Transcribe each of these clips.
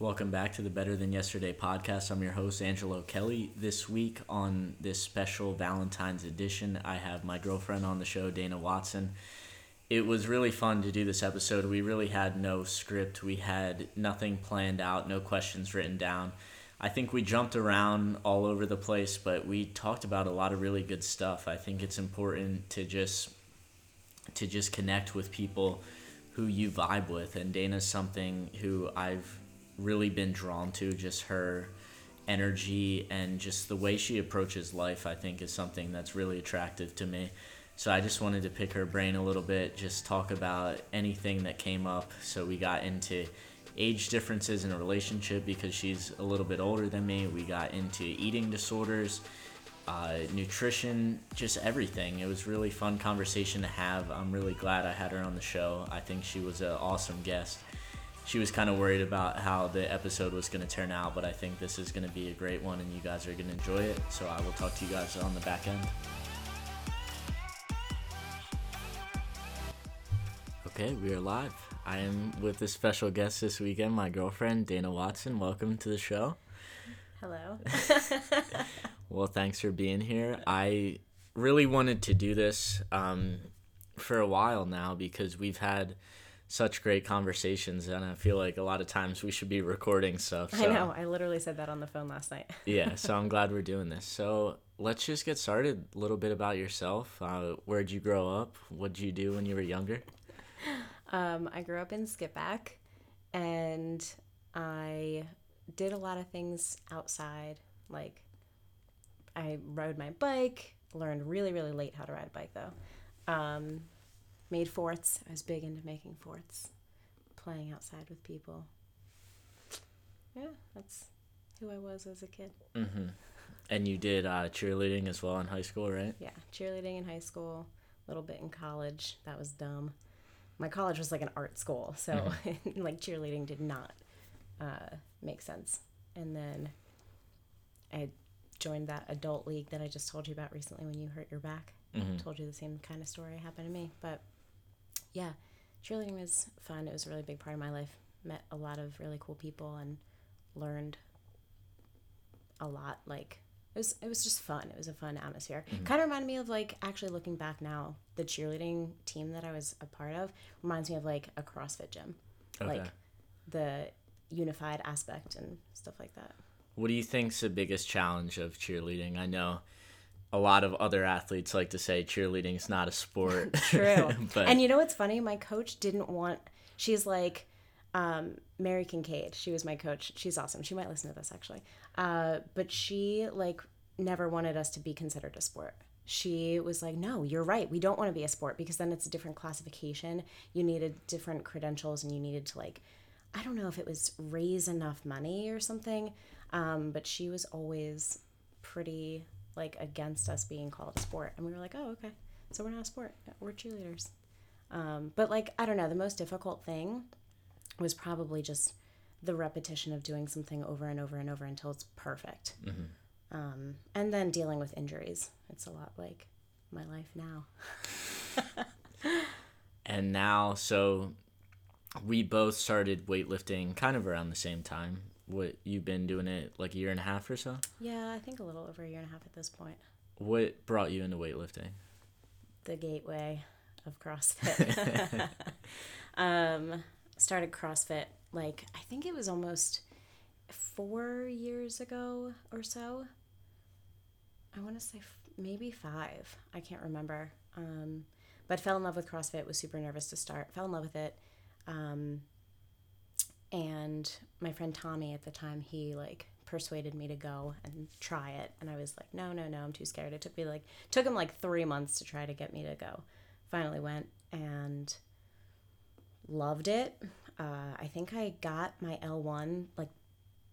Welcome back to the Better Than Yesterday podcast. I'm your host, Angelo Kelly. This week on this special Valentine's edition, I have my girlfriend on the show, Dana Watson. It was really fun to do this episode. We really had no script, we had nothing planned out, no questions written down. I think we jumped around all over the place, but we talked about a lot of really good stuff. I think it's important to just to just connect with people who you vibe with and Dana's something who I've really been drawn to just her energy and just the way she approaches life I think is something that's really attractive to me. So I just wanted to pick her brain a little bit, just talk about anything that came up. So we got into age differences in a relationship because she's a little bit older than me. We got into eating disorders, uh, nutrition, just everything. It was really fun conversation to have. I'm really glad I had her on the show. I think she was an awesome guest she was kind of worried about how the episode was going to turn out, but I think this is going to be a great one and you guys are going to enjoy it. So I will talk to you guys on the back end. Okay, we are live. I am with a special guest this weekend, my girlfriend, Dana Watson. Welcome to the show. Hello. well, thanks for being here. I really wanted to do this um, for a while now because we've had such great conversations and i feel like a lot of times we should be recording stuff so. i know i literally said that on the phone last night. Yeah so i'm glad we're doing this. So let's just get started. A little bit about yourself. Uh, where'd you grow up? What did you do when you were younger? Um, i grew up in skippack and i did a lot of things outside like i rode my bike learned really really late how to ride a bike though. Um, made forts. I was big into making forts, playing outside with people. Yeah, that's who I was as a kid. Mm-hmm. And you did uh, cheerleading as well in high school, right? Yeah, cheerleading in high school, a little bit in college. That was dumb. My college was like an art school, so mm-hmm. like cheerleading did not uh, make sense. And then I joined that adult league that I just told you about recently when you hurt your back. Mm-hmm. Told you the same kind of story happened to me, but yeah, cheerleading was fun. It was a really big part of my life. Met a lot of really cool people and learned a lot. Like it was, it was just fun. It was a fun atmosphere. Mm-hmm. Kind of reminded me of like actually looking back now, the cheerleading team that I was a part of reminds me of like a CrossFit gym, okay. like the unified aspect and stuff like that. What do you think's the biggest challenge of cheerleading? I know a lot of other athletes like to say cheerleading is not a sport. True. but and you know what's funny? My coach didn't want. She's like um, Mary Kincaid. She was my coach. She's awesome. She might listen to this actually. Uh, but she like never wanted us to be considered a sport. She was like, "No, you're right. We don't want to be a sport because then it's a different classification. You needed different credentials, and you needed to like, I don't know if it was raise enough money or something." Um, but she was always pretty like against us being called a sport. And we were like oh okay. So we're not a sport. We're cheerleaders. Um, but like i don't know. The most difficult thing was probably just the repetition of doing something over and over and over until it's perfect. Mm-hmm. um, and then dealing with injuries. It's a lot like my life now. And now so we both started weightlifting kind of around the same time what you've been doing it like a year and a half or so? Yeah, I think a little over a year and a half at this point. What brought you into weightlifting? The gateway of CrossFit. um, started CrossFit like I think it was almost four years ago or so. I want to say f- maybe five. I can't remember. Um, but fell in love with CrossFit. Was super nervous to start. Fell in love with it. Um, and my friend Tommy at the time, he like persuaded me to go and try it. And I was like, no, no, no, I'm too scared. It took me like, took him like three months to try to get me to go. Finally went and loved it. Uh, I think I got my L1 like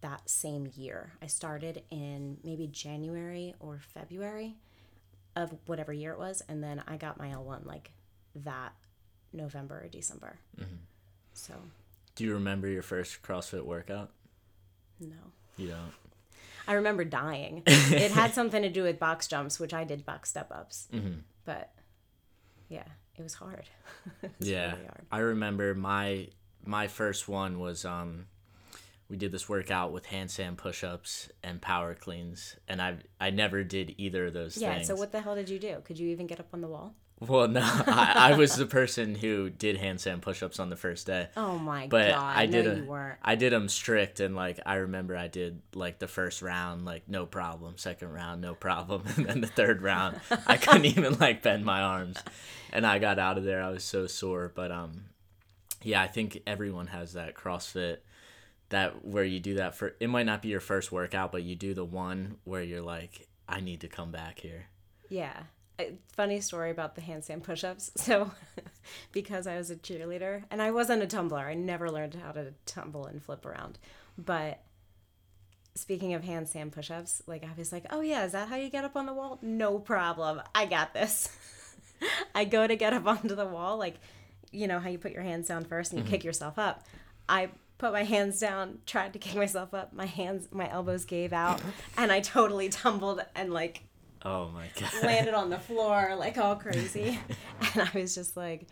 that same year. I started in maybe January or February of whatever year it was. And then I got my L1 like that November or December. Mm-hmm. So do you remember your first CrossFit workout? No. You don't. I remember dying. it had something to do with box jumps, which I did box step ups. Mm-hmm. But yeah, it was hard. it was yeah, really hard. I remember my my first one was um we did this workout with handstand push-ups and power cleans, and I I never did either of those things. Yeah. things. So what the hell did you do? Could you even get up on the wall? Well, no, I, I was the person who did handstand push-ups on the first day. Oh my But god! I did no, a- you weren't. I did them strict, and like I remember, I did like the first round, like no problem. Second round, no problem, and then the third round, I couldn't even like bend my arms, and I got out of there. I was so sore, but um, yeah, I think everyone has that CrossFit, that where you do that for. It might not be your first workout, but you do the one where you're like, I need to come back here. Yeah. Funny story about the handstand push-ups. So, because I was a cheerleader and I wasn't a tumbler, I never learned how to tumble and flip around. But speaking of handstand push-ups, like I was like, "Oh yeah, is that how you get up on the wall?" No problem. I got this. I go to get up onto the wall, like you know how you put your hands down first and you kick mm-hmm. yourself up. I put my hands down, tried to kick myself up. My hands, my elbows gave out, and I totally tumbled and like Oh my god. landed on the floor like all crazy. and I was just like,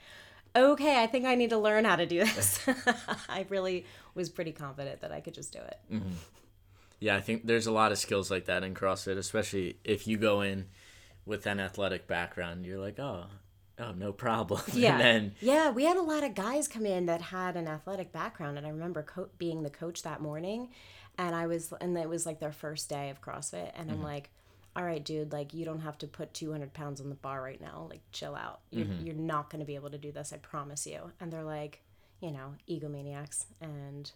okay, I think I need to learn how to do this. I really was pretty confident that I could just do it. Mm-hmm. Yeah, I think there's a lot of skills like that in CrossFit, especially if you go in with an athletic background. You're like, oh, oh, no problem. Yeah. and then yeah, we had a lot of guys come in that had an athletic background. And I remember co- being the coach that morning. And I was, and it was like their first day of CrossFit. And I'm mm-hmm. like, all right, dude, like you don't have to put 200 pounds on the bar right now. Like, chill out. You're, you're not going to be able to do this. I promise you. And they're like, you know, egomaniacs. And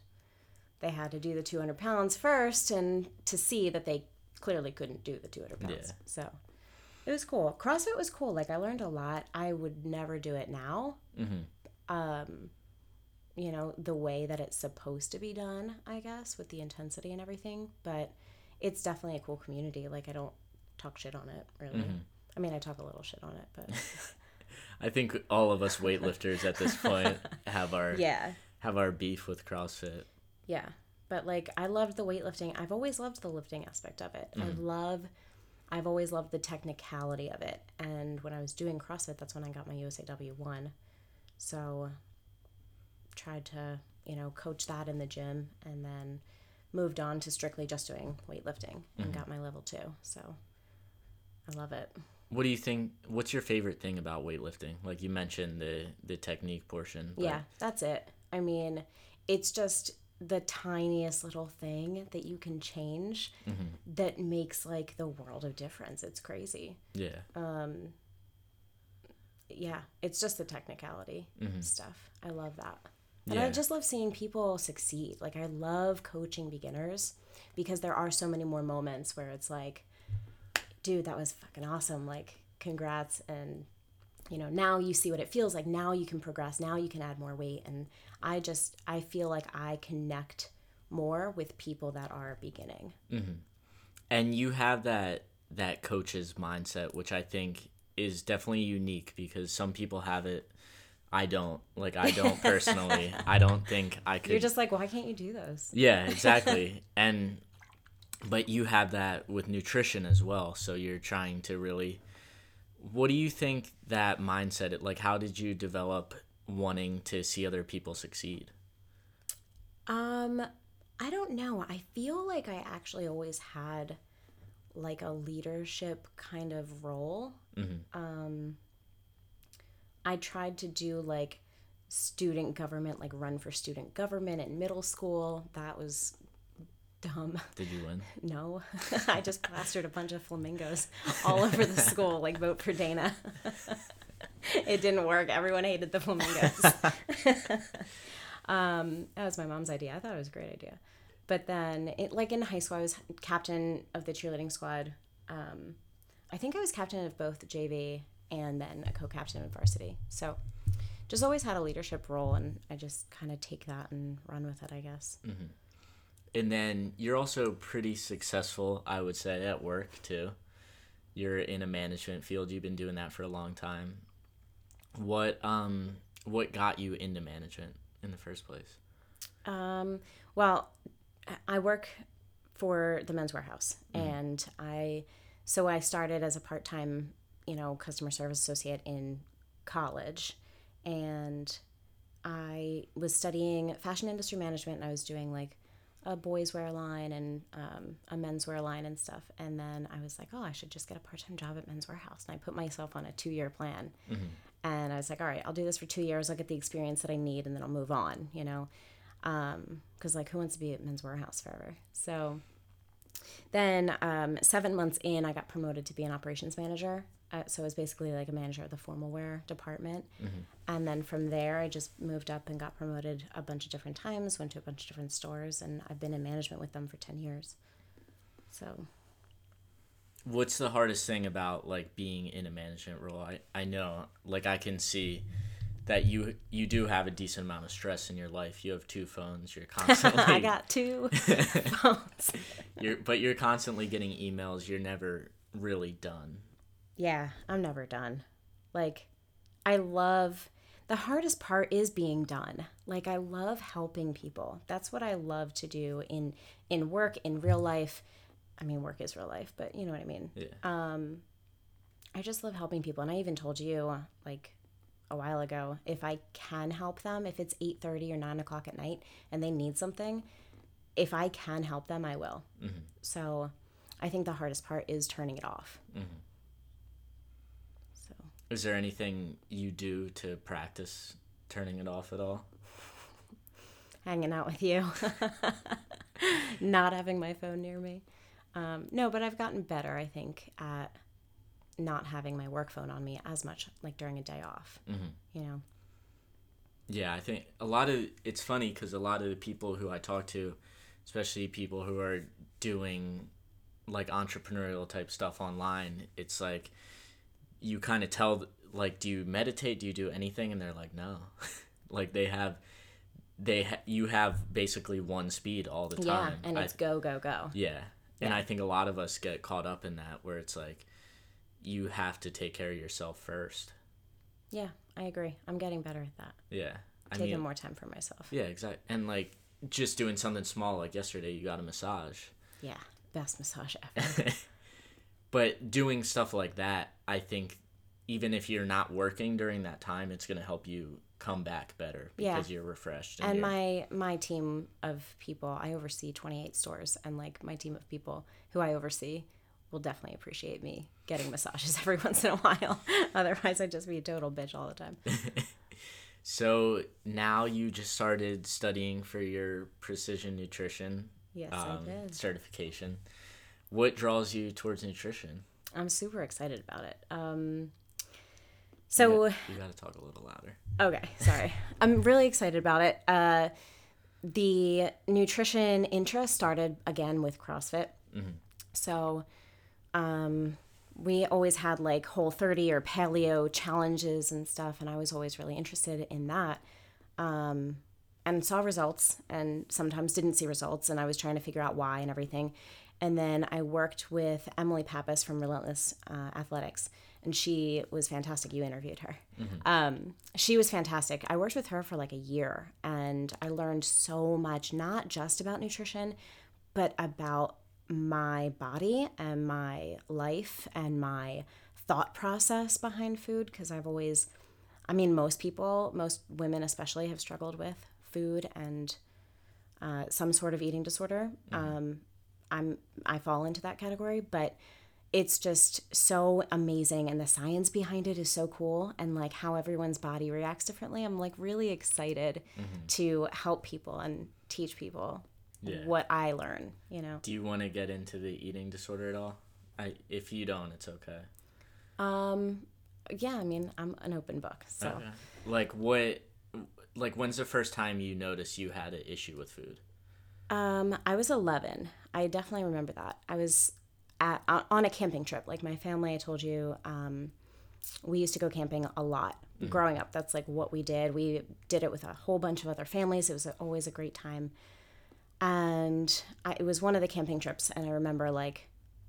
they had to do the 200 pounds first and to see that they clearly couldn't do the 200 pounds. Yeah. So it was cool. CrossFit was cool. Like I learned a lot. I would never do it now. Um, you know, the way that it's supposed to be done, I guess, with the intensity and everything. But it's definitely a cool community. Like I don't talk shit on it, really. Mm-hmm. I mean, I talk a little shit on it, but I think all of us weightlifters at this point have our yeah. have our beef with CrossFit. Yeah. But like I loved the weightlifting. I've always loved the lifting aspect of it. I mm-hmm. love I've always loved the technicality of it. And when I was doing CrossFit, that's when I got my USAW one. So tried to, you know, coach that in the gym and then moved on to strictly just doing weightlifting and mm-hmm. got my level 2. So I love it. What do you think? What's your favorite thing about weightlifting? Like you mentioned the the technique portion. Yeah, that's it. I mean, it's just the tiniest little thing that you can change mm-hmm. that makes like the world of difference. It's crazy. Yeah. Um, yeah, it's just the technicality mm-hmm. stuff. I love that. And Yeah. I just love seeing people succeed. Like I love coaching beginners because there are so many more moments where it's like, dude, that was fucking awesome. Like, congrats and you know, now you see what it feels like. Now you can progress. Now you can add more weight and I just I feel like I connect more with people that are beginning. Mm-hmm. and you have that that coach's mindset which i think is definitely unique because some people have it i don't like i don't personally i don't think i could You're just like, why can't you do those? yeah exactly and but you have that with nutrition as well so you're trying to really what do you think that mindset like how did you develop wanting to see other people succeed Um, I don't know. I feel like I actually always had like a leadership kind of role. Um, I tried to do like student government, like run for student government in middle school. That was dumb. did you win No, I just plastered a bunch of flamingos all over the school, like vote for Dana. it didn't work. Everyone hated the flamingos. um, that was my mom's idea. I thought it was a great idea. But then, it, like in high school, I was captain of the cheerleading squad. Um, I think I was captain of both JV and then a co-captain of varsity. So, just always had a leadership role, and I just kind of take that and run with it, I guess. And then you're also pretty successful, I would say, at work too. You're in a management field. You've been doing that for a long time. What um what got you into management in the first place? Um, well, I work for the Men's Wearhouse, and I so I started as a part time, you know, customer service associate in college, and I was studying fashion industry management, and I was doing like a boys wear line and um, a menswear line and stuff. And then I was like, oh, I should just get a part time job at Men's Wearhouse. And I put myself on a two year plan. Mm-hmm. And I was like, all right, I'll do this for two years. I'll get the experience that I need and then I'll move on, you know? Because, um, like, who wants to be at Men's Wearhouse forever? So then, um, seven months in, I got promoted to be an operations manager. Uh, so I was basically like a manager of the formal wear department. Mm-hmm. And then from there, I just moved up and got promoted a bunch of different times, went to a bunch of different stores, and I've been in management with them for 10 years. So. What's the hardest thing about like being in a management role? I, I know, like, I can see that you you do have a decent amount of stress in your life. You have two phones. You're constantly I got two phones. you're but you're constantly getting emails. You're never really done. Yeah, I'm never done. Like I love the hardest part is being done. Like I love helping people. That's what I love to do in in work, in real life. I mean, work is real life, but you know what I mean. Yeah. Um I just love helping people and I even told you like a while ago if i can help them if it's 8.30 or 9 o'clock at night and they need something if i can help them i will mm-hmm. so i think the hardest part is turning it off mm-hmm. Is there anything you do to practice turning it off at all? Hanging out with you. Not having my phone near me. Um, no but i've gotten better i think at not having my work phone on me as much like during a day off mm-hmm. you know? Yeah i think a lot of it's funny because a lot of the people who i talk to especially people who are doing like entrepreneurial type stuff online it's like you kind of tell like do you meditate do you do anything and they're like no like they have they ha- you have basically one speed all the time yeah and it's I, go go go yeah and I think a lot of us get caught up in that where it's like you have to take care of yourself first. Yeah, I agree. I'm getting better at that. Yeah. I Taking mean, more time for myself. Yeah, exactly. And like just doing something small like yesterday you got a massage. Yeah, best massage ever. But doing stuff like that, I think even if you're not working during that time, it's going to help you come back better because yeah. you're refreshed. And, and my my team of people, I oversee 28 stores and like my team of people who I oversee will definitely appreciate me getting massages every once in a while. Otherwise, I'd just be a total bitch all the time. so now you just started studying for your precision nutrition yes, um, I did. certification. What draws you towards nutrition? I'm super excited about it. Um, so you got, to talk a little louder. Okay, sorry. I'm really excited about it. Uh, the nutrition interest started again with CrossFit. Mm-hmm. So um, we always had like whole 30 or paleo challenges and stuff and i was always really interested in that um, and saw results and sometimes didn't see results and i was trying to figure out why and everything and then i worked with emily pappas from relentless uh, athletics and she was fantastic you interviewed her mm-hmm. um, she was fantastic i worked with her for like a year and i learned so much not just about nutrition but about my body and my life and my thought process behind food because I've always, I mean, most people, most women especially, have struggled with food and uh, some sort of eating disorder. Mm-hmm. Um, I'm I fall into that category, but it's just so amazing and the science behind it is so cool and like how everyone's body reacts differently. I'm like really excited mm-hmm. to help people and teach people yeah. what I learn, you know. Do you want to get into the eating disorder at all? I if you don't, it's okay. Um yeah, I mean, I'm an open book. So okay. like what like when's the first time you noticed you had an issue with food? Um I was 11. I definitely remember that. I was at on a camping trip. Like my family, I told you, um we used to go camping a lot mm-hmm. growing up. That's like what we did. We did it with a whole bunch of other families. It was always a great time and I, it was one of the camping trips and i remember like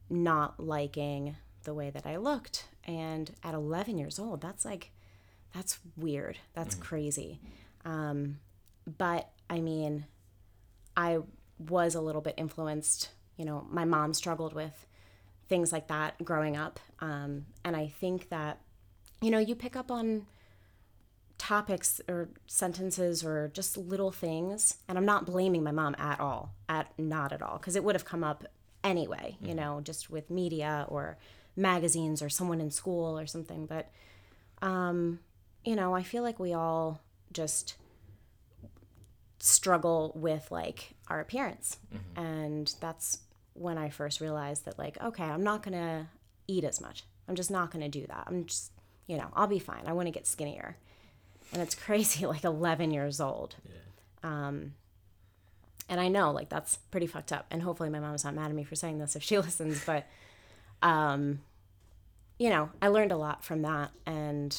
not liking the way that i looked and at 11 years old that's like that's weird that's mm-hmm. crazy um, but i mean i was a little bit influenced you know my mom struggled with things like that growing up. Um, and i think that you know you pick up on topics or sentences or just little things and i'm not blaming my mom at all at not at all because it would have come up anyway you know just with media or magazines or someone in school or something. But um you know i feel like we all just struggle with like our appearance. And that's when i first realized that like okay i'm not gonna eat as much. I'm just not gonna do that. I'm just you know i'll be fine. I want to get skinnier. And it's crazy like 11 years old. Um and i know like that's pretty fucked up. And hopefully my mom's not mad at me for saying this if she listens but um you know i learned a lot from that. And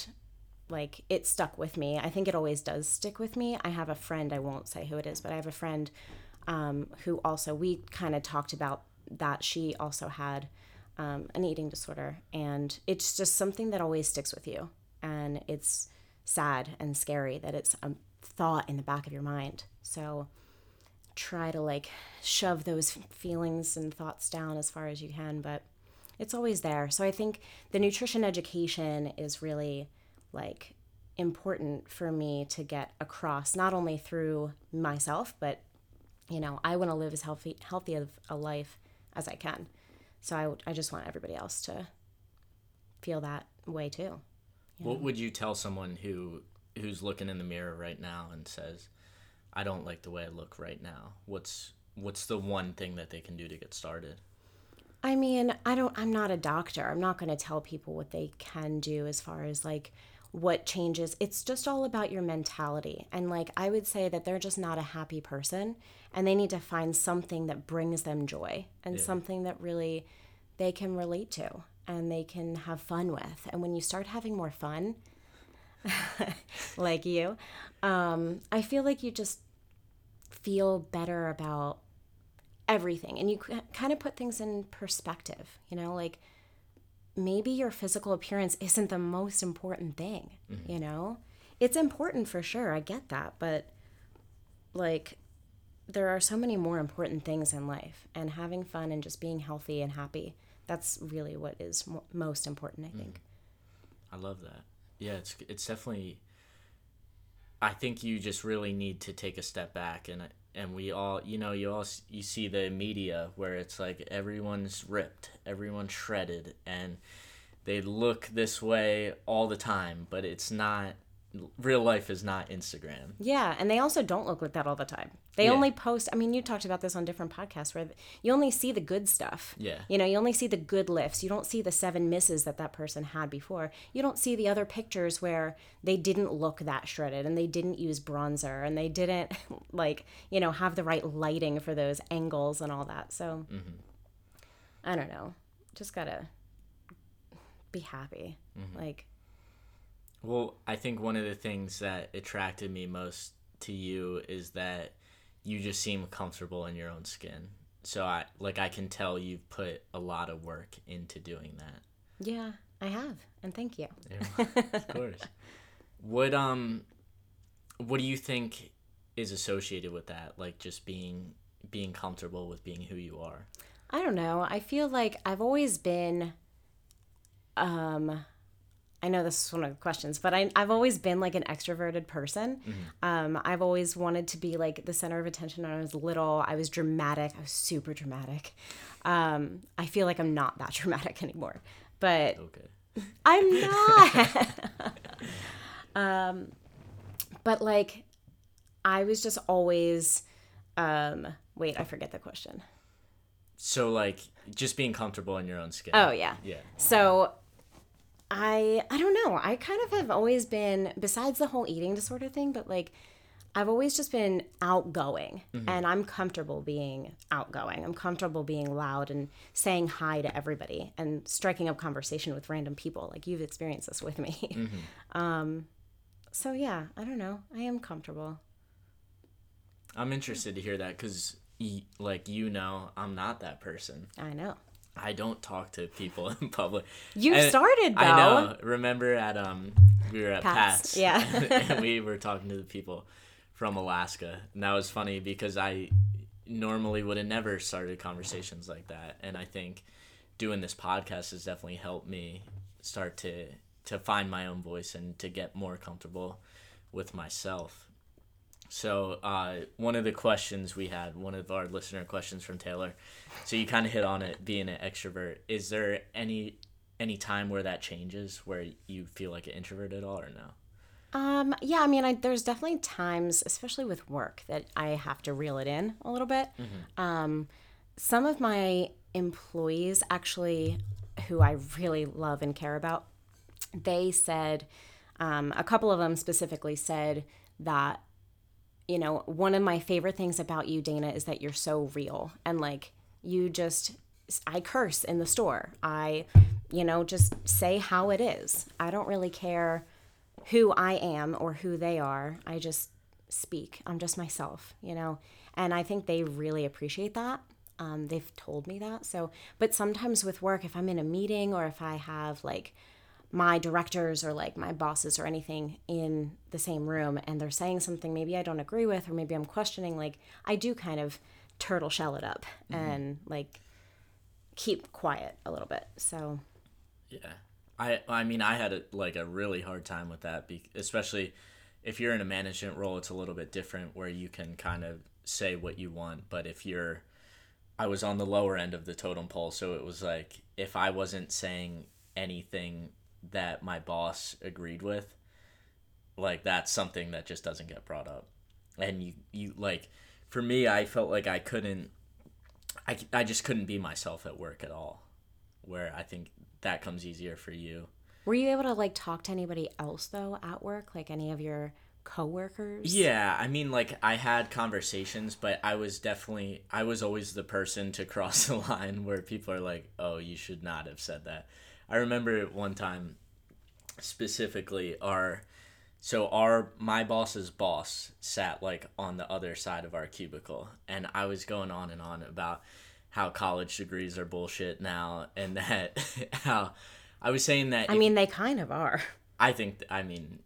like it stuck with me. I think it always does stick with me. I have a friend i won't say who it is but i have a friend um, who also we kind of talked about that. She also had um, an eating disorder and it's just something that always sticks with you. And it's sad and scary that it's a thought in the back of your mind. So try to like shove those feelings and thoughts down as far as you can but it's always there. So i think the nutrition education is really like important for me to get across not only through myself but you know i want to live as healthy healthy of a life as i can so I, I just want everybody else to feel that way too What would you tell someone who who's looking in the mirror right now and says, "I don't like the way I look right now"? What's what's the one thing that they can do to get started? I mean, I don't I'm not a doctor. I'm not going to tell people what they can do as far as like what changes. It's just all about your mentality. And like I would say that they're just not a happy person and they need to find something that brings them joy and Yeah. something that really they can relate to and they can have fun with. And when you start having more fun, like you, um, I feel like you just feel better about everything and you kind of put things in perspective you know like maybe your physical appearance isn't the most important thing mm-hmm. you know it's important for sure i get that but like there are so many more important things in life and having fun and just being healthy and happy that's really what is mo- most important i mm-hmm. think I love that. Yeah, it's it's definitely. I think you just really need to take a step back and and we all you know you all you see the media where it's like everyone's ripped, everyone's shredded, and they look this way all the time, but it's not. Real life is not Instagram. Yeah, and they also don't look like that all the time. They Yeah. only post. I mean, you talked about this on different podcasts where you only see the good stuff. Yeah. You know, you only see the good lifts. You don't see the seven misses that that person had before. You don't see the other pictures where they didn't look that shredded and they didn't use bronzer and they didn't like you know have the right lighting for those angles and all that. So mm-hmm. I don't know. Just gotta be happy. Mm-hmm. Like Well, I think one of the things that attracted me most to you is that you just seem comfortable in your own skin. So I like I can tell you've put a lot of work into doing that. yeah, I have, and thank you. Yeah, of course. What um what do you think is associated with that? Like just being being comfortable with being who you are. I don't know. I feel like I've always been um I know this is one of the questions, but I, I've always been like an extroverted person. Um, I've always wanted to be like the center of attention when I was little. I was dramatic. I was super dramatic. Um, I feel like I'm not that dramatic anymore, but Okay. I'm not. um, but like, I was just always. Um, wait, I forget the question. So like just being comfortable in your own skin. Oh yeah. Yeah. So I I don't know. I kind of have always been besides the whole eating disorder thing, but like I've always just been outgoing and I'm comfortable being outgoing. I'm comfortable being loud and saying hi to everybody and striking up conversation with random people. Like you've experienced this with me. um so yeah, I don't know. I am comfortable. I'm interested to hear that cuz like you know, I'm not that person. I know. I don't talk to people in public. You And started though. I know. Remember at um we were at Pat's, Pat's. yeah. and we were talking to the people from Alaska. And that was funny because I normally would have never started conversations like that. And I think doing this podcast has definitely helped me start to to find my own voice and to get more comfortable with myself. So uh, one of the questions we had, one of our listener questions from Taylor. So you kind of hit on it, being an extrovert. Is there any any time where that changes, where you feel like an introvert at all, or no? Um, yeah, I mean, I, there's definitely times, especially with work, that I have to reel it in a little bit. Um, some of my employees, actually, who I really love and care about, they said, um, a couple of them specifically said that, you know, one of my favorite things about you, Dana, is that you're so real and like you just, I curse in the store. I, you know, just say how it is. I don't really care who I am or who they are. I just speak. I'm just myself, you know? And I think they really appreciate that. Um, they've told me that. So, but sometimes with work, if I'm in a meeting or if I have like my directors or like my bosses or anything in the same room and they're saying something maybe I don't agree with or maybe I'm questioning, like I do kind of turtle shell it up mm-hmm. and like keep quiet a little bit. So, Yeah, I I mean I had a, like a really hard time with that, be, especially if you're in a management role. It's a little bit different where you can kind of say what you want, but if you're I was on the lower end of the totem pole, so it was like if I wasn't saying anything that my boss agreed with, like that's something that just doesn't get brought up. And you you like for me, I felt like I couldn't I, I just couldn't be myself at work at all. Where I think that comes easier for you. were you able to like talk to anybody else though at work, like any of your coworkers? Yeah, I mean, like I had conversations, but I was definitely I was always the person to cross the line where people are like, "Oh, you should not have said that." I remember one time specifically our so our my boss's boss sat like on the other side of our cubicle and I was going on and on about how college degrees are bullshit now and that how I was saying that I mean, they kind of are. I think I mean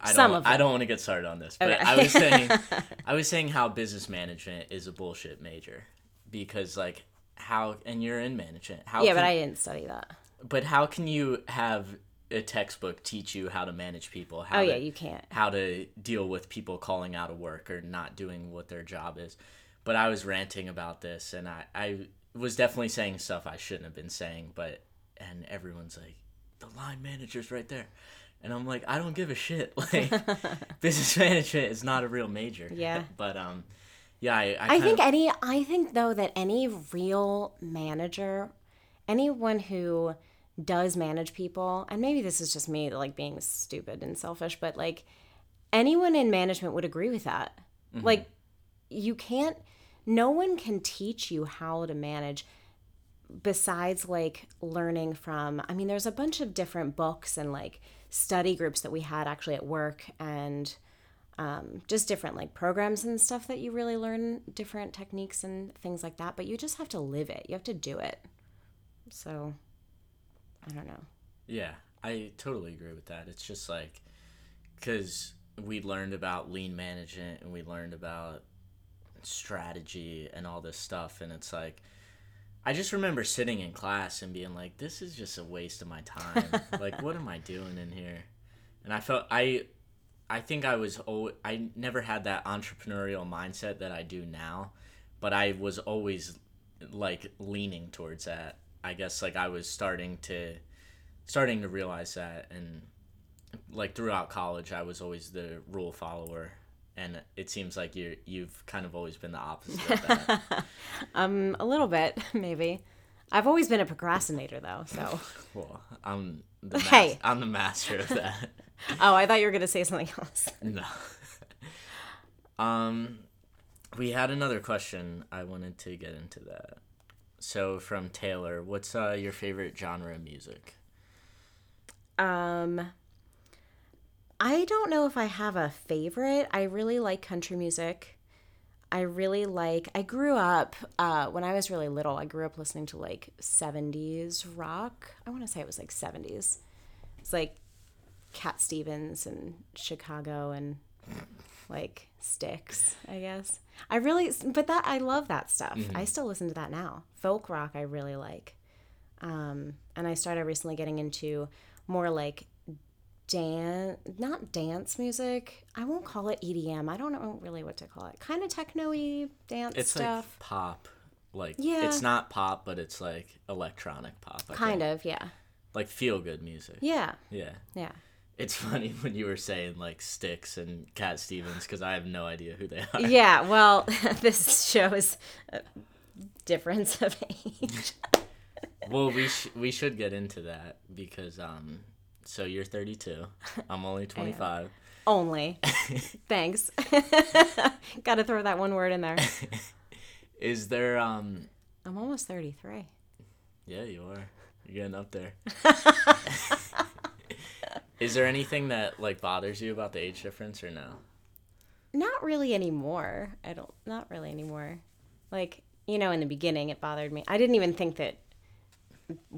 I don't Some of I don't want to get started on this, but Okay. I was saying I was saying how business management is a bullshit major because like how and you're in management. How yeah, can, but I didn't study that. But how can you have a textbook teach you how to manage people? How Oh to, yeah, you can't. how to deal with people calling out of work or not doing what their job is. But I was ranting about this and I, I was definitely saying stuff I shouldn't have been saying, but and everyone's like, The line manager's right there. And I'm like, I don't give a shit. Like business management is not a real major. Yeah. But um yeah, I, I, I think of, any I think though that any real manager, anyone who does manage people, and maybe this is just me like being stupid and selfish, but like anyone in management would agree with that. Like you can't no one can teach you how to manage besides like learning from I mean there's a bunch of different books and like study groups that we had actually at work and um, just different like programs and stuff that you really learn different techniques and things like that but you just have to live it. You have to do it. So i don't know Yeah, I totally agree with that. It's just like because we learned about lean management and we learned about strategy and all this stuff, and it's like I just remember sitting in class and being like, "This is just a waste of my time. like, what am I doing in here?" And I felt I, I think I was al- I never had that entrepreneurial mindset that I do now, but I was always like leaning towards that. I guess like I was starting to starting to realize that and like throughout college I was always the rule follower and it seems like you you've kind of always been the opposite of that. um a little bit maybe i've always been a procrastinator though so well, I'm the mas- Hey. I'm the master of that. oh i thought you were gonna say something else no. um we had another question. I wanted to get into that. So from Taylor, what's uh, your favorite genre of music? Um, I don't know if I have a favorite. I really like country music. I really like. I grew up uh, when I was really little. I grew up listening to like '70s rock. I want to say it was like '70s. It's like Cat Stevens and Chicago and like Styx. I guess I really, but that I love that stuff. I still listen to that now. Folk rock I really like. Um, and I started recently getting into more like dance, not dance music. I won't call it EDM. I don't know really what to call it. Kind of techno-y dance It's stuff. like pop. Like Yeah. it's not pop, but it's like electronic pop. I kind think. of, yeah. like feel good music. Yeah. Yeah. Yeah. It's funny when you were saying like Styx and Cat Stevens because I have no idea who they are. Yeah, well, this shows a difference of age. Well, we sh- we should get into that because um, so you're 32, I'm only 25. Only. Thanks. Got to throw that one word in there. Is there um? I'm almost 33. Yeah, you are. You're getting up there. Is there anything that like bothers you about the age difference or no? Not really anymore. I don't, not really anymore. Like, you know, in the beginning, it bothered me. I didn't even think that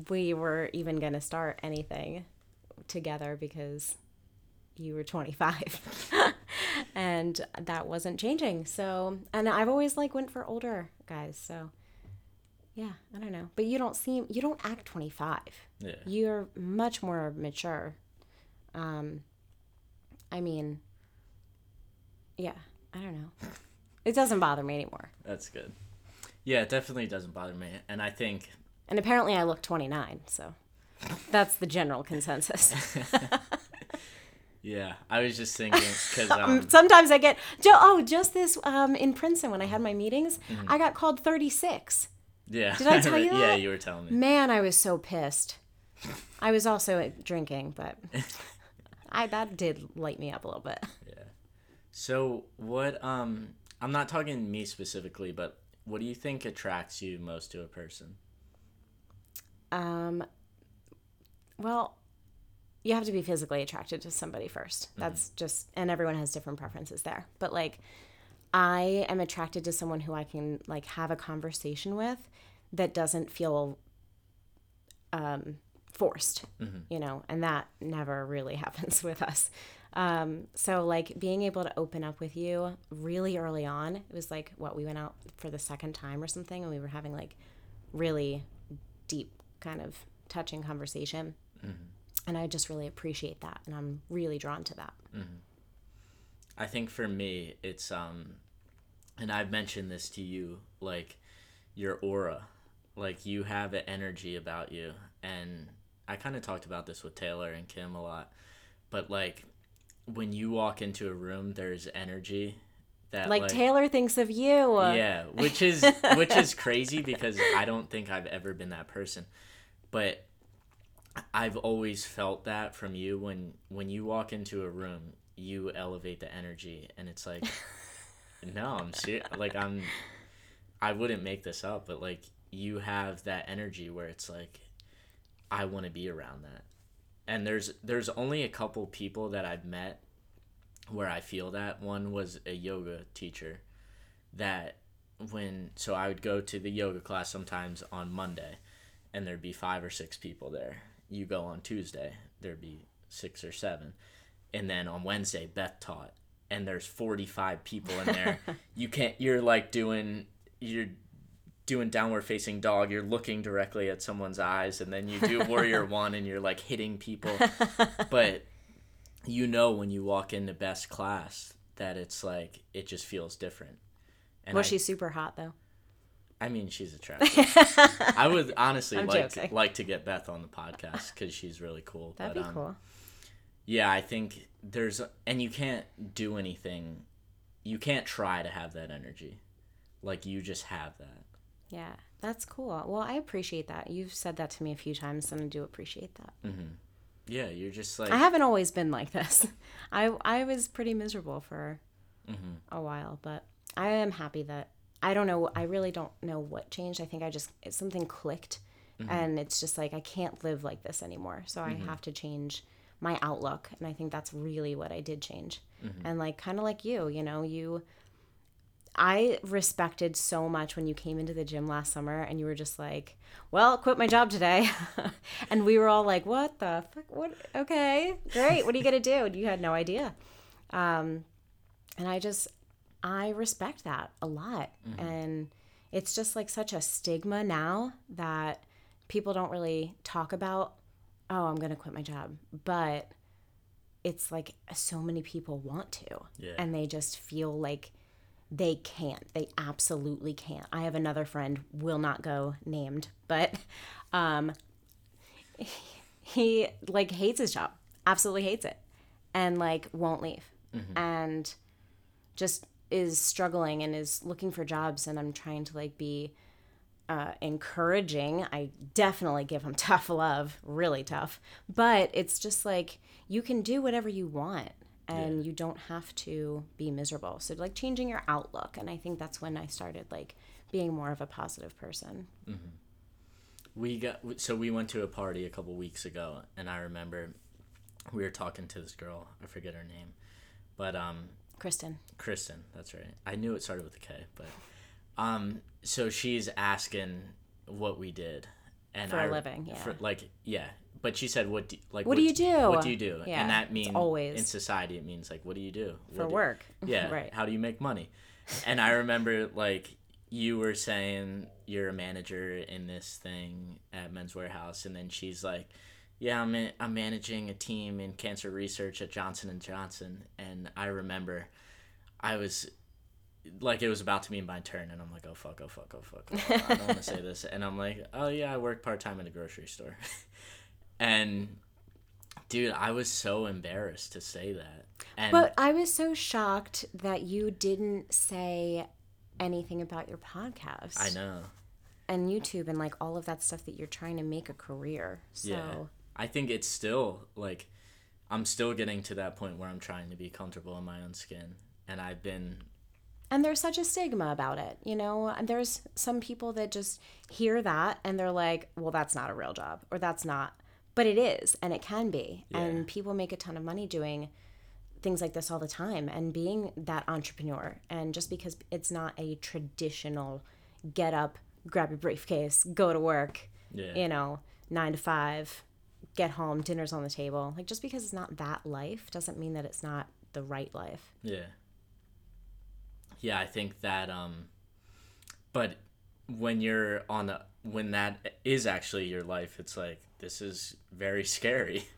we were even going to start anything together because you were 25 and that wasn't changing so and i've always like went for older guys so yeah i don't know but you don't seem you don't act 25 Yeah. you're much more mature um i mean yeah i don't know it doesn't bother me anymore That's good. Yeah, it definitely doesn't bother me, and I think and apparently i look 29 so that's the general consensus yeah, I was just thinking because um, sometimes i get oh just this um in princeton when i had my meetings Mm-hmm. i got called 36 yeah. Did I tell you yeah, you were telling me. man i was so pissed i was also uh, drinking but i that did light me up a little bit Yeah. So what? Um, I'm not talking me specifically, but what do you think attracts you most to a person? Um, well, you have to be physically attracted to somebody 1st That's just, and everyone has different preferences there. But like, I am attracted to someone who I can like have a conversation with that doesn't feel um, forced, you know, and that never really happens with us. Um, so like being able to open up with you really early on, it was like what we went out for the second time or something, and we were having like really deep kind of touching conversation. And I just really appreciate that. And I'm really drawn to that. I think for me, it's um, and I've mentioned this to you, like your aura, like you have an energy about you, and I kind of talked about this with Taylor and Kim a lot, but like when you walk into a room, there's energy that Like, Taylor thinks of you. yeah which is which is crazy because i don't think i've ever been that person but i've always felt that from you when when you walk into a room you elevate the energy and it's like no i'm serious like i'm i wouldn't make this up but like you have that energy where it's like i want to be around that and there's there's only a couple people that i've met where i feel that one was a yoga teacher that when so I would go to the yoga class sometimes on Monday and there'd be five or six people there. You go on Tuesday, there'd be six or seven. And then on Wednesday Beth taught and there's 45 people in there. you can't you're like doing you're doing downward facing dog, you're looking directly at someone's eyes and then you do warrior 1 and you're like hitting people. But you know when you walk into best class that it's like it just feels different. And Was I- she super hot though? I mean, she's attractive. I would honestly I'm like joking. like to get Beth on the podcast because she's really cool. That'd but, be um, cool. Yeah, I think there's and you can't do anything. You can't try to have that energy. Like you just have that. Yeah, that's cool. Well, I appreciate that. You've said that to me a few times, and I do appreciate that. Yeah, you're just like I haven't always been like this. I I was pretty miserable for Mm-hmm. a while, but I am happy that I don't know. I really don't know what changed. I think I just something clicked, Mm-hmm. and it's just like I can't live like this anymore. So I have to change my outlook, and I think that's really what I did change. Mm-hmm. And like kind of like you, you know, you. I respected so much when you came into the gym last summer and you were just like, "Well, quit my job today," and we were all like, "What the fuck? What? Okay, great. What are you gonna do?" And you had no idea. Um, and I just, I respect that a lot, and it's just like such a stigma now that people don't really talk about. Oh, I'm gonna quit my job, but it's like so many people want to Yeah. and they just feel like they can't. They absolutely can't. I have another friend will not go named but um he like hates his job. Absolutely hates it. And like won't leave. And just is struggling and is looking for jobs and i'm trying to like be uh, encouraging. I definitely give him tough love, really tough. But it's just like you can do whatever you want and you don't have to be miserable. So, like, changing your outlook. And I think that's when I started, like, being more of a positive person. we got so we went to a party a couple weeks ago and i remember we were talking to this girl i forget her name but um Kristen. kristen that's right i knew it started with a k but um so she's asking what we did and For a I- living, yeah. for, like yeah but she said what do, like What do you do? what do you do Yeah, and that means always- in society it means like what do you do For What do- work. yeah right. how do you make money and i remember like you were saying you're a manager in this thing at Men's Wearhouse and then she's like yeah i'm, in, I'm managing a team in cancer research at johnson and johnson and i remember i was like it was about to be my turn and i'm like oh fuck oh fuck oh fuck oh, i don't want to say this and i'm like oh yeah i work part-time in a grocery store and dude i was so embarrassed to say that and But I was so shocked that you didn't say anything about your podcast. i know And YouTube and like all of that stuff that you're trying to make a career. So Yeah. I think it's still like I'm still getting to that point where I'm trying to be comfortable in my own skin. And I've been and there's such a stigma about it you know and there's some people that just hear that and they're like well that's not a real job or that's not but it is and it can be Yeah. and people make a ton of money doing things like this all the time and being that entrepreneur and just because it's not a traditional get up grab your briefcase go to work yeah. you know nine to five get home dinner's on the table like just because it's not that life doesn't mean that it's not the right life Yeah. Yeah, I think that um but when you're on a when that is actually your life, it's like this is very scary.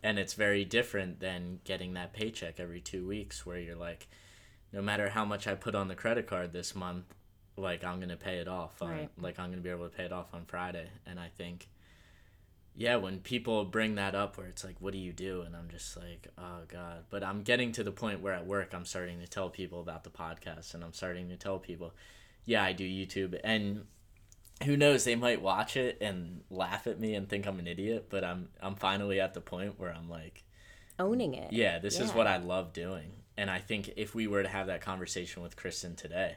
And it's very different than getting that paycheck every 2 weeks where you're like no matter how much I put on the credit card this month, like I'm going to pay it off on Right. like I'm going to be able to pay it off on Friday. And I think yeah, when people bring that up where it's like, what do you do? And I'm just like, oh God. But I'm getting to the point where at work, I'm starting to tell people about the podcast and I'm starting to tell people, yeah, I do YouTube. And who knows, they might watch it and laugh at me and think I'm an idiot. But I'm, I'm finally at the point where I'm like, owning it yeah, this is what I love doing. And I think if we were to have that conversation with Kristen today,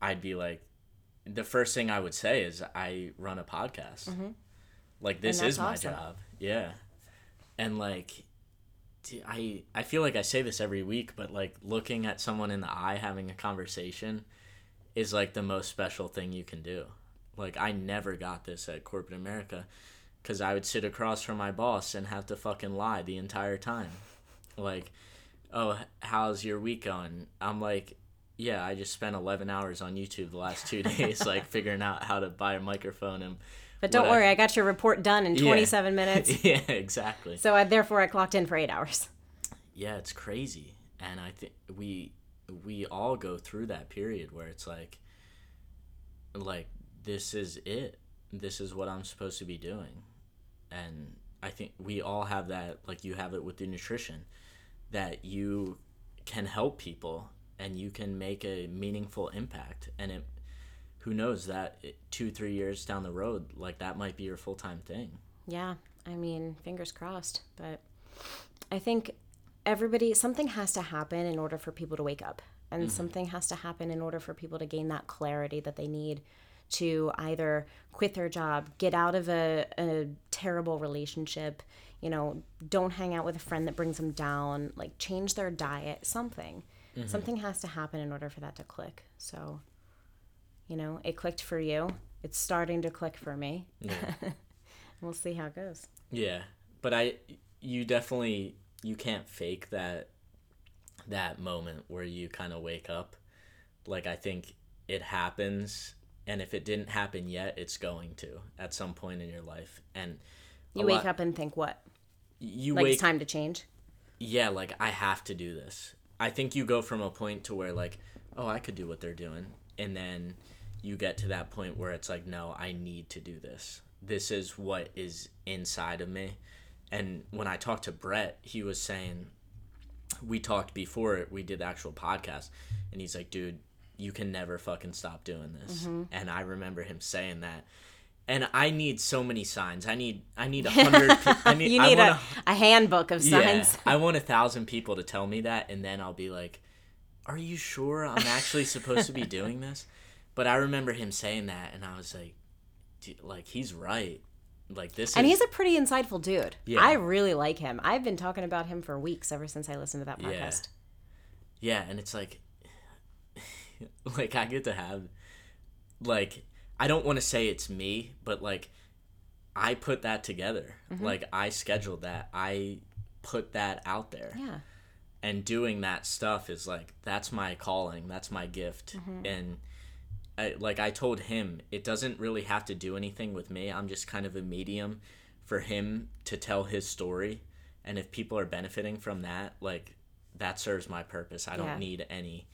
I'd be like, the first thing I would say is I run a podcast. Mm-hmm. Like this is my awesome. job. Yeah. And like I, I feel like I say this every week, but like looking at someone in the eye having a conversation is like the most special thing you can do. Like I never got this at corporate America cuz I would sit across from my boss and have to fucking lie the entire time. Like, "Oh, how's your week going?" I'm like, "Yeah, I just spent 11 hours on YouTube the last 2 days like figuring out how to buy a microphone and But don't what worry, I got your report done in Yeah. 27 minutes. yeah, exactly. So I, therefore, I clocked in for eight hours. yeah, it's crazy, and I think we we all go through that period where it's like, like this is it. This is what I'm supposed to be doing, and I think we all have that. Like you have it with the nutrition, that you can help people and you can make a meaningful impact, and it. Who knows that it, two three years down the road, like that might be your full time thing. Yeah, I mean, fingers crossed. But I think everybody, something has to happen in order for people to wake up. And mm-hmm. something has to happen in order for people to gain that clarity that they need to either quit their job, get out of a, a terrible relationship, you know, don't hang out with a friend that brings them down, like change their diet, something. Mm-hmm. Something has to happen in order for that to click. So, you know, it clicked for you. It's starting to click for me. Yeah. we'll see how it goes. Yeah, but I, you definitely you can't fake that, that moment where you kind of wake up. Like I think it happens, and if it didn't happen yet, it's going to at some point in your life. And You wake lot- up and think what? You Like wake it's time to change? yeah, like I have to do this. I think you go from a point to where like, oh, I could do what they're doing, and then you get to that point where it's like, no, I need to do this. This is what is inside of me. And when I talked to Brett, he was saying, we talked before we did the actual podcast, and he's like, dude, you can never fucking stop doing this. Mm-hmm. And I remember him saying that. And I need so many signs. I need I need a hundred. pe- I need. You I need wanna, a, a handbook of signs. yeah. I want a thousand people to tell me that, and then I'll be like, "Are you sure I'm actually supposed to be doing this?" But I remember him saying that, and I was like, "Like he's right. Like this And is." he's a pretty insightful dude. Yeah. I really like him. I've been talking about him for weeks ever since I listened to that Yeah. podcast. yeah, and it's like, like I get to have, like, I don't want to say it's me, but like, I put that together. Mm-hmm. Like I scheduled that. I put that out there. Yeah. and doing that stuff is like that's my calling that's my gift and I, like i told him it doesn't really have to do anything with me i'm just kind of a medium for him to tell his story and if people are benefiting from that like that serves my purpose i don't need any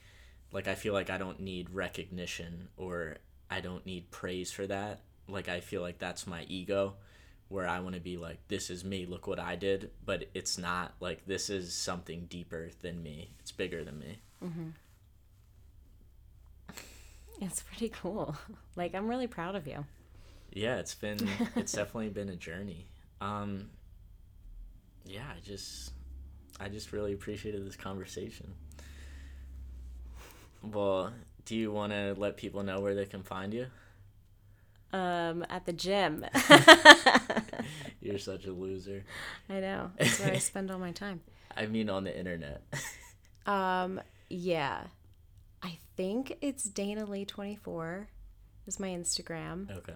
like i feel like i don't need recognition or i don't need praise for that like i feel like that's my ego where I want to be like, this is me, look what I did, but it's not like this is something deeper than me. It's bigger than me. It's pretty cool. Like, I'm really proud of you. Yeah, it's been it's definitely been a journey. Um yeah, I just I just really appreciated this conversation. Well, do you want to let people know where they can find you? Um, at the gym. You're such a loser. I know. That's where I spend all my time. I mean on the internet. Um, yeah. I think it's Dana Lee 24 is my Instagram. okay.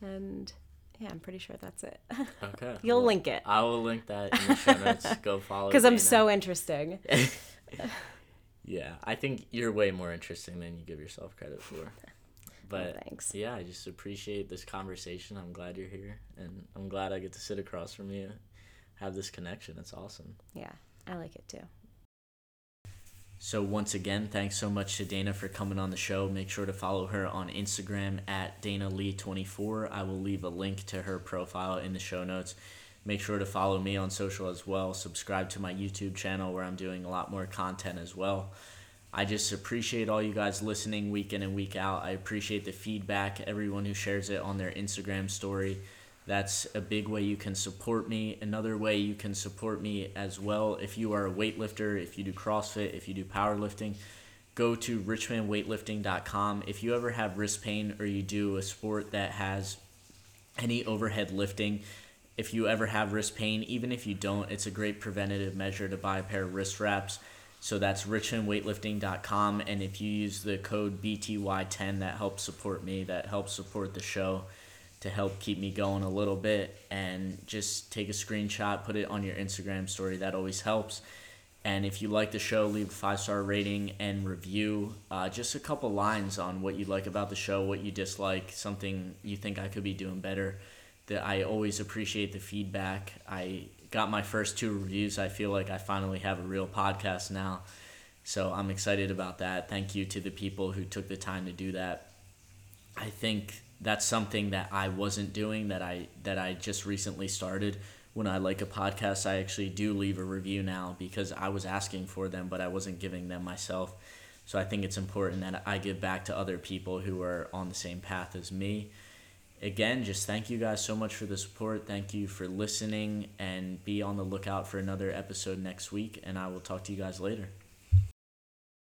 And yeah, I'm pretty sure that's it. Okay. You'll well, link it. I will link that in the show notes. Go follow Because I'm so interesting. Yeah, I think you're way more interesting than you give yourself credit for. But thanks. yeah, I just appreciate this conversation. I'm glad you're here, and I'm glad I get to sit across from you, have this connection. It's awesome. Yeah, I like it too. So once again, thanks so much to Dana for coming on the show. Make sure to follow her on Instagram at Dana Lee24. I will leave a link to her profile in the show notes. Make sure to follow me on social as well. Subscribe to my YouTube channel where I'm doing a lot more content as well. I just appreciate all you guys listening week in and week out. I appreciate the feedback, everyone who shares it on their Instagram story. That's a big way you can support me. Another way you can support me as well if you are a weightlifter, if you do CrossFit, if you do powerlifting, go to richmondweightlifting.com. If you ever have wrist pain or you do a sport that has any overhead lifting, if you ever have wrist pain, even if you don't, it's a great preventative measure to buy a pair of wrist wraps. So that's richmondweightlifting.com. And if you use the code BTY10, that helps support me, that helps support the show to help keep me going a little bit. And just take a screenshot, put it on your Instagram story. That always helps. And if you like the show, leave a five star rating and review. Uh, just a couple lines on what you like about the show, what you dislike, something you think I could be doing better. That I always appreciate the feedback. I got my first two reviews. I feel like I finally have a real podcast now. So I'm excited about that. Thank you to the people who took the time to do that. I think that's something that I wasn't doing that I that I just recently started. When I like a podcast, I actually do leave a review now because I was asking for them, but I wasn't giving them myself. So I think it's important that I give back to other people who are on the same path as me. Again, just thank you guys so much for the support. Thank you for listening and be on the lookout for another episode next week and I will talk to you guys later.